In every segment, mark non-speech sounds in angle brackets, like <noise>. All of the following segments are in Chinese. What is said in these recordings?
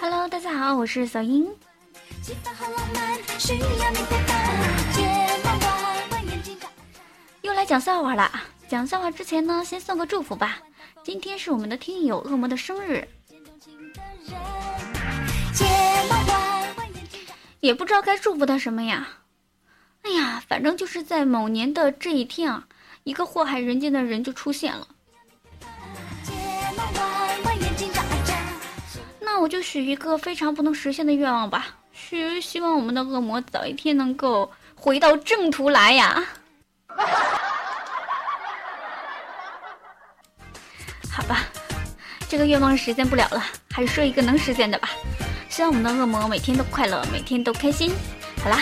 Hello，大家好，我是小英。又来讲笑话了。讲笑话之前呢，先送个祝福吧。今天是我们的听友恶魔的生日，也不知道该祝福他什么呀。哎呀，反正就是在某年的这一天啊，一个祸害人间的人就出现了。那我就许一个非常不能实现的愿望吧，许希望我们的恶魔早一天能够回到正途来呀。<laughs> 好吧，这个愿望实现不了了，还是说一个能实现的吧。希望我们的恶魔每天都快乐，每天都开心。好啦，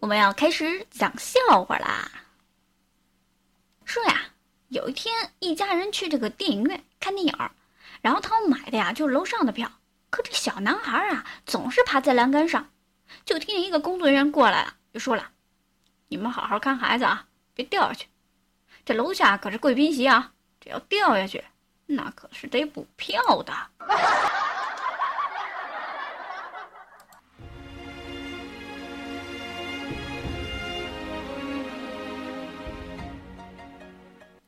我们要开始讲笑话啦。说呀，有一天一家人去这个电影院看电影儿，然后他们买的呀就是楼上的票，可这小男孩啊总是趴在栏杆上，就听见一个工作人员过来了，就说了：“你们好好看孩子啊，别掉下去。这楼下可是贵宾席啊。”这要掉下去，那可是得补票的。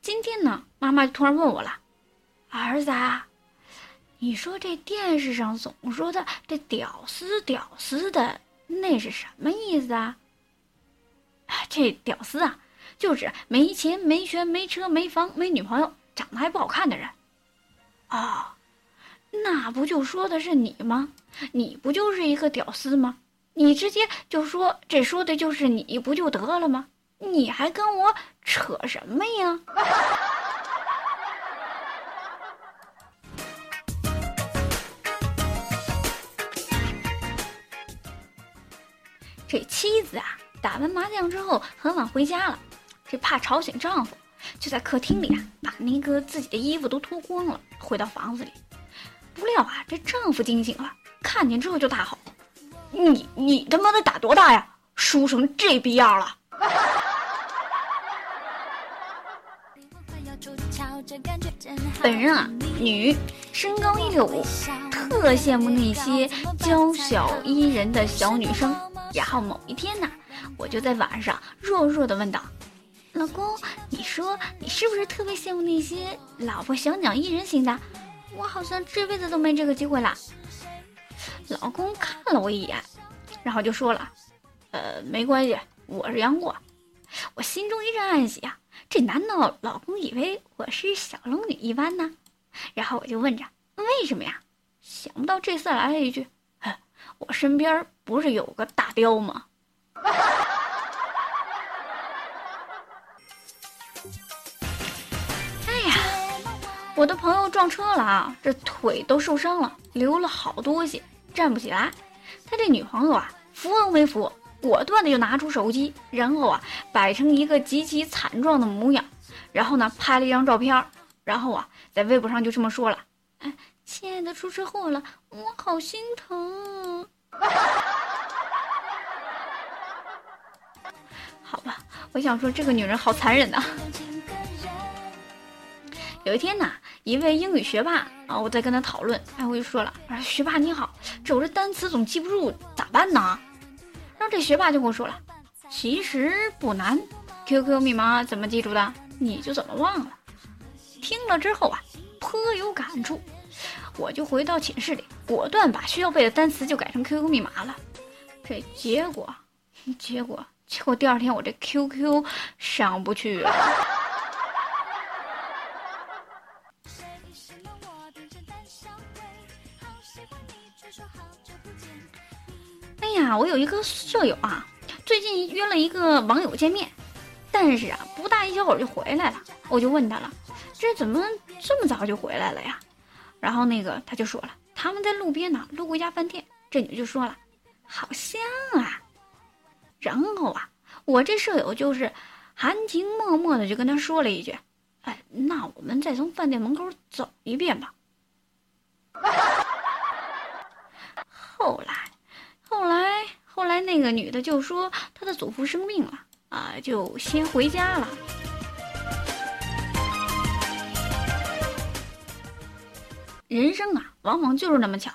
今天呢，妈妈就突然问我了：“儿子啊，你说这电视上总说的这屌丝屌丝的，那是什么意思啊？”这屌丝啊，就是没钱没权没车没房没女朋友。长得还不好看的人，啊，那不就说的是你吗？你不就是一个屌丝吗？你直接就说这说的就是你不就得了吗？你还跟我扯什么呀？这妻子啊，打完麻将之后很晚回家了，这怕吵醒丈夫。就在客厅里啊，把那个自己的衣服都脱光了，回到房子里。不料啊，这丈夫惊醒了，看见之后就大吼：“你你他妈的打多大呀？输成这逼样了！” <laughs> 本人啊，女，身高一六五，特羡慕那些娇小依人的小女生。然后某一天呢，我就在晚上弱弱的问道。老公，你说你是不是特别羡慕那些老婆小鸟依人型的？我好像这辈子都没这个机会了。老公看了我一眼，然后就说了：“呃，没关系，我是杨过。”我心中一阵暗喜啊，这难道老公以为我是小龙女一般呢？然后我就问着：“为什么呀？”想不到这次来了一句：“我身边不是有个大雕吗？”哎呀我的朋友撞车了啊，这腿都受伤了，流了好多血，站不起来。他这女朋友啊，扶都没扶，果断的就拿出手机，然后啊，摆成一个极其惨状的模样，然后呢，拍了一张照片，然后啊，在微博上就这么说了：“哎，亲爱的，出车祸了，我好心疼。”我想说这个女人好残忍呐。有一天呢。一位英语学霸啊，我在跟他讨论，哎，我就说了，啊学霸你好，这我这单词总记不住，咋办呢？然后这学霸就跟我说了，其实不难，QQ 密码怎么记住的，你就怎么忘了。听了之后啊，颇有感触，我就回到寝室里，果断把需要背的单词就改成 QQ 密码了。这结果，结果，结果第二天我这 QQ 上不去了。哎呀，我有一个舍友啊，最近约了一个网友见面，但是啊，不大一小会儿就回来了。我就问他了，这怎么这么早就回来了呀？然后那个他就说了，他们在路边呢，路过一家饭店。这女就说了，好香啊。然后啊，我这舍友就是含情脉脉的就跟他说了一句，哎，那我们再从饭店门口走一遍吧。<laughs> 后来。后来，后来那个女的就说她的祖父生病了啊，就先回家了。人生啊，往往就是那么巧。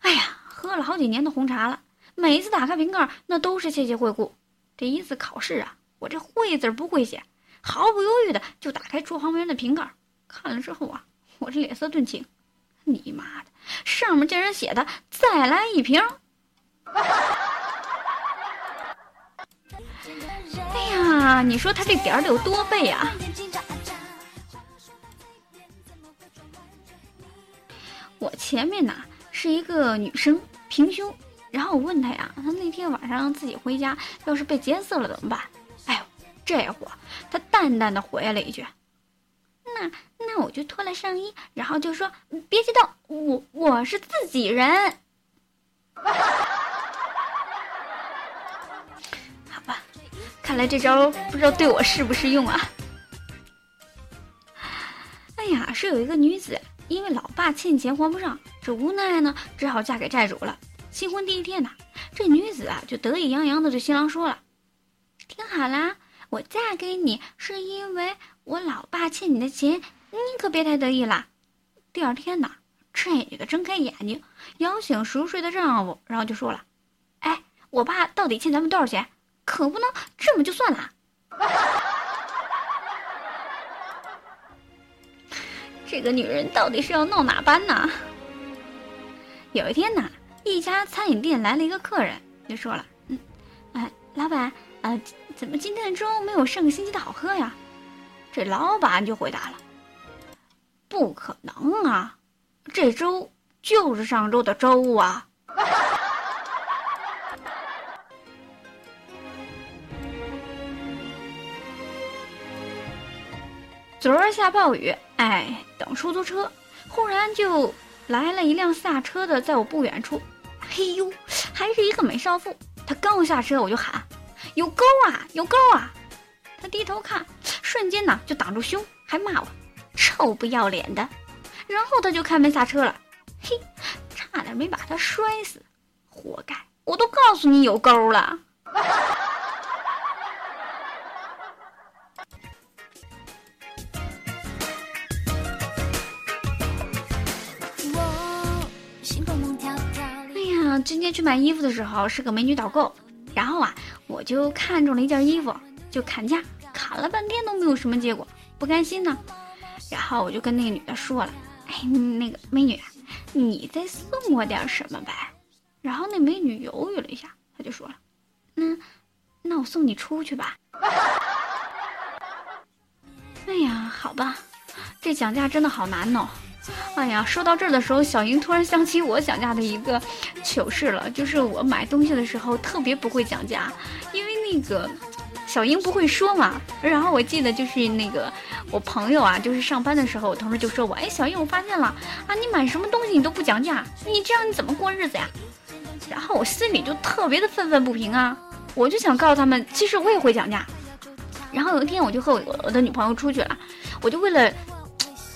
哎呀，喝了好几年的红茶了，每次打开瓶盖，那都是谢谢惠顾。这一次考试啊，我这“会”字不会写，毫不犹豫的就打开桌旁边的瓶盖，看了之后啊，我这脸色顿青。你妈的，上面竟然写的“再来一瓶”。<laughs> 哎呀，你说他这点儿得有多背啊？我前面呢是一个女生平胸，然后我问他呀，他那天晚上自己回家，要是被劫色了怎么办？哎呦，这会儿她淡淡的回了一句：“那那我就脱了上衣，然后就说别激动，我我是自己人。<laughs> ”好吧，看来这招不知道对我适不适用啊。哎呀，是有一个女子。因为老爸欠钱还不上，这无奈呢，只好嫁给债主了。新婚第一天呢，这女子啊就得意洋洋的对新郎说了：“听好啦，我嫁给你是因为我老爸欠你的钱，你可别太得意啦。”第二天呢，这个睁开眼睛，摇醒熟睡的丈夫，然后就说了：“哎，我爸到底欠咱们多少钱？可不能这么就算了。<laughs> ”这个女人到底是要闹哪般呢？有一天呢，一家餐饮店来了一个客人，就说了：“嗯，哎，老板，呃，怎么今天的粥没有上个星期的好喝呀？”这老板就回答了：“不可能啊，这粥就是上周的粥啊。<laughs> ”昨儿下暴雨，哎，等出租车，忽然就来了一辆下车的，在我不远处，嘿呦，还是一个美少妇。她刚下车，我就喊：“有钩啊，有钩啊！”她低头看，瞬间呢就挡住胸，还骂我：“臭不要脸的！”然后她就开门下车了，嘿，差点没把她摔死，活该！我都告诉你有钩了。今天去买衣服的时候是个美女导购，然后啊，我就看中了一件衣服，就砍价，砍了半天都没有什么结果，不甘心呢。然后我就跟那个女的说了：“哎，那个美女，你再送我点什么呗？”然后那美女犹豫了一下，她就说了：“那，那我送你出去吧。<laughs> ”哎呀，好吧，这讲价真的好难哦。哎呀，说到这儿的时候，小英突然想起我讲价的一个糗事了，就是我买东西的时候特别不会讲价，因为那个小英不会说嘛。然后我记得就是那个我朋友啊，就是上班的时候，我同事就说我，哎，小英，我发现了啊，你买什么东西你都不讲价，你这样你怎么过日子呀？然后我心里就特别的愤愤不平啊，我就想告诉他们，其实我也会讲价。然后有一天我就和我我的女朋友出去了，我就为了。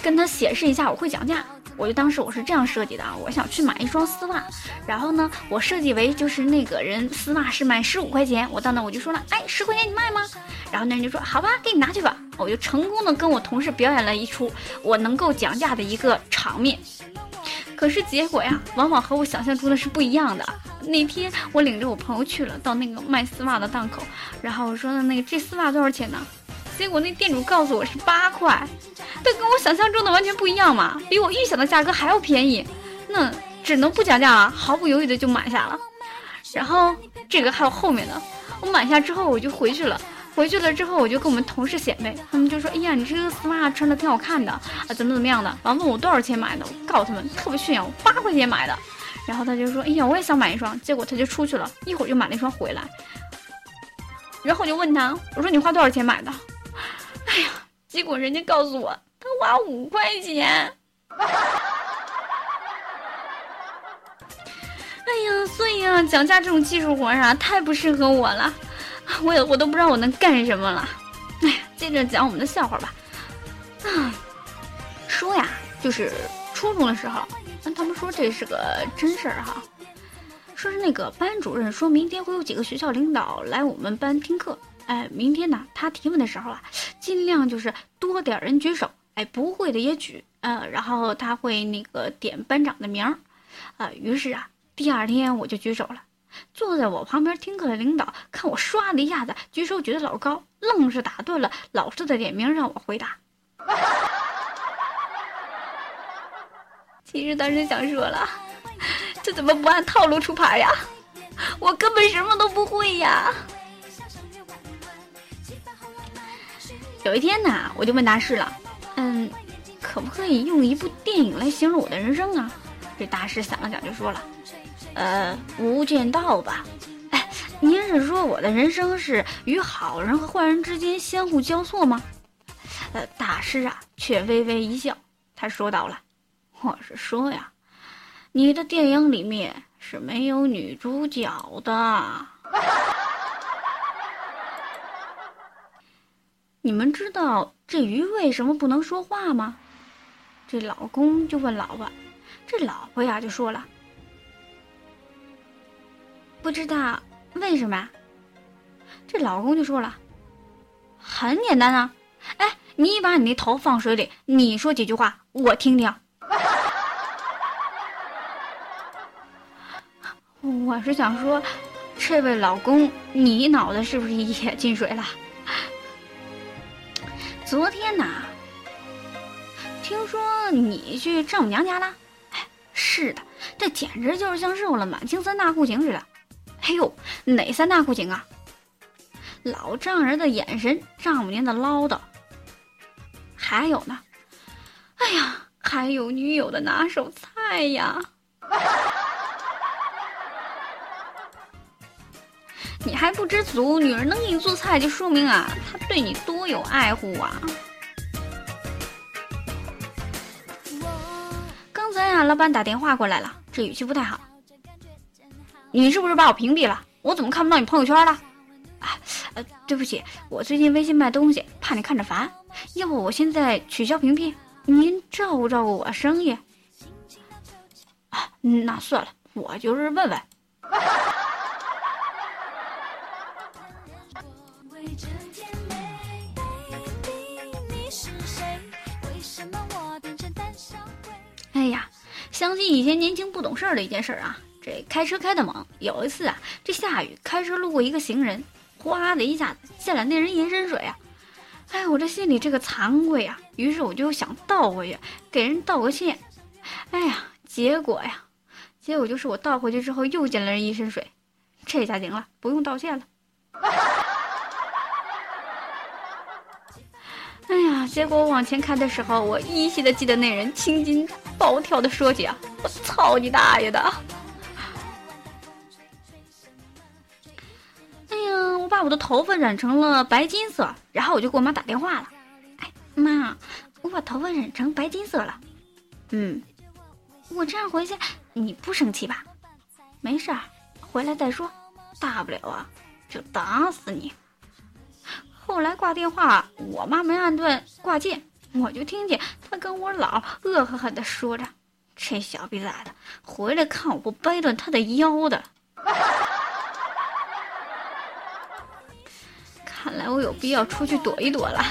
跟他显示一下我会讲价，我就当时我是这样设计的啊，我想去买一双丝袜，然后呢，我设计为就是那个人丝袜是卖十五块钱，我到那我就说了，哎，十块钱你卖吗？然后那人就说好吧，给你拿去吧。我就成功的跟我同事表演了一出我能够讲价的一个场面，可是结果呀，往往和我想象中的是不一样的。那天我领着我朋友去了到那个卖丝袜的档口，然后我说的那个这丝袜多少钱呢？结果那店主告诉我是八块，这跟我想象中的完全不一样嘛，比我预想的价格还要便宜，那只能不讲价了，毫不犹豫的就买下了。然后这个还有后面的，我买下之后我就回去了，回去了之后我就跟我们同事显摆，他们就说：“哎呀，你这个丝袜穿的挺好看的啊，怎么怎么样的？”完问我多少钱买的，我告诉他们特别炫耀，八块钱买的。然后他就说：“哎呀，我也想买一双。”结果他就出去了，一会儿就买了一双回来。然后我就问他，我说：“你花多少钱买的？”结果人家告诉我他花五块钱。<laughs> 哎呀，所以啊，讲价这种技术活啊，太不适合我了，<laughs> 我也我都不知道我能干什么了。哎，接着讲我们的笑话吧。啊，说呀，就是初中的时候，他们说这是个真事儿哈，说是那个班主任说明天会有几个学校领导来我们班听课。哎，明天呢，他提问的时候啊，尽量就是多点人举手，哎，不会的也举，呃，然后他会那个点班长的名儿，啊，于是啊，第二天我就举手了。坐在我旁边听课的领导看我唰的一下子举手举得老高，愣是打断了老师的点名让我回答。其实当时想说了，这怎么不按套路出牌呀？我根本什么都不会呀。有一天呢，我就问大师了，嗯，可不可以用一部电影来形容我的人生啊？这大师想了想就说了，呃，无间道吧。哎，您是说我的人生是与好人和坏人之间相互交错吗？呃，大师啊，却微微一笑，他说到了，我是说呀，你的电影里面是没有女主角的。你们知道这鱼为什么不能说话吗？这老公就问老婆，这老婆呀就说了，不知道为什么。这老公就说了，很简单啊，哎，你把你那头放水里，你说几句话，我听听。<laughs> 我是想说，这位老公，你脑子是不是也进水了？昨天呐，听说你去丈母娘家了？哎，是的，这简直就是像受了满清三大酷刑似的。哎呦，哪三大酷刑啊？老丈人的眼神，丈母娘的唠叨，还有呢？哎呀，还有女友的拿手菜呀！你还不知足，女人能给你做菜，就说明啊，她对你多有爱护啊。刚才啊，老板打电话过来了，这语气不太好。你是不是把我屏蔽了？我怎么看不到你朋友圈了？啊，呃，对不起，我最近微信卖东西，怕你看着烦。要不我现在取消屏蔽，您照顾照顾我生意。啊，那算了，我就是问问。想起以前年轻不懂事儿的一件事啊，这开车开的猛，有一次啊，这下雨，开车路过一个行人，哗的一下子溅了那人一身水啊！哎，我这心里这个惭愧呀，于是我就想倒回去给人道个歉。哎呀，结果呀，结果就是我倒回去之后又溅了人一身水，这下行了，不用道歉了。<laughs> 哎呀！结果我往前开的时候，我依稀的记得那人青筋暴跳的说起啊：“我操你大爷的！”哎呀，我把我的头发染成了白金色，然后我就给我妈打电话了：“哎妈，我把头发染成白金色了。”嗯，我这样回去你不生气吧？没事儿，回来再说，大不了啊，就打死你。后来挂电话，我妈没按断挂键，我就听见跟我姥恶狠狠地说着：“这小逼崽子回来看我不掰断他的腰的。”看来我有必要出去躲一躲了。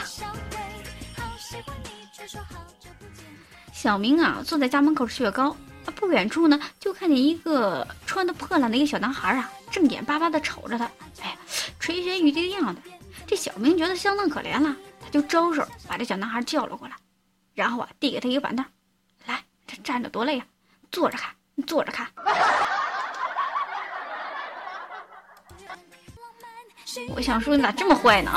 小明啊，坐在家门口吃雪糕，不远处呢，就看见一个穿的破烂的一个小男孩啊，正眼巴巴的瞅着他，哎，垂涎欲滴的样子。这小明觉得相当可怜了，他就招手把这小男孩叫了过来，然后啊递给他一个板凳，来，这站着多累啊，坐着看，你坐着看。我想说你咋这么坏呢？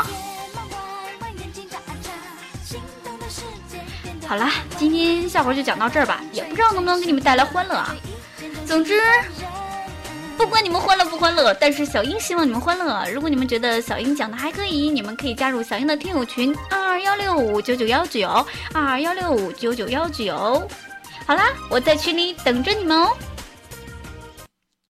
好了，今天笑话就讲到这儿吧，也不知道能不能给你们带来欢乐啊。总之。不管你们欢乐不欢乐，但是小英希望你们欢乐。如果你们觉得小英讲的还可以，你们可以加入小英的听友群二二幺六五九九幺九二二幺六五九九幺九。好啦，我在群里等着你们哦。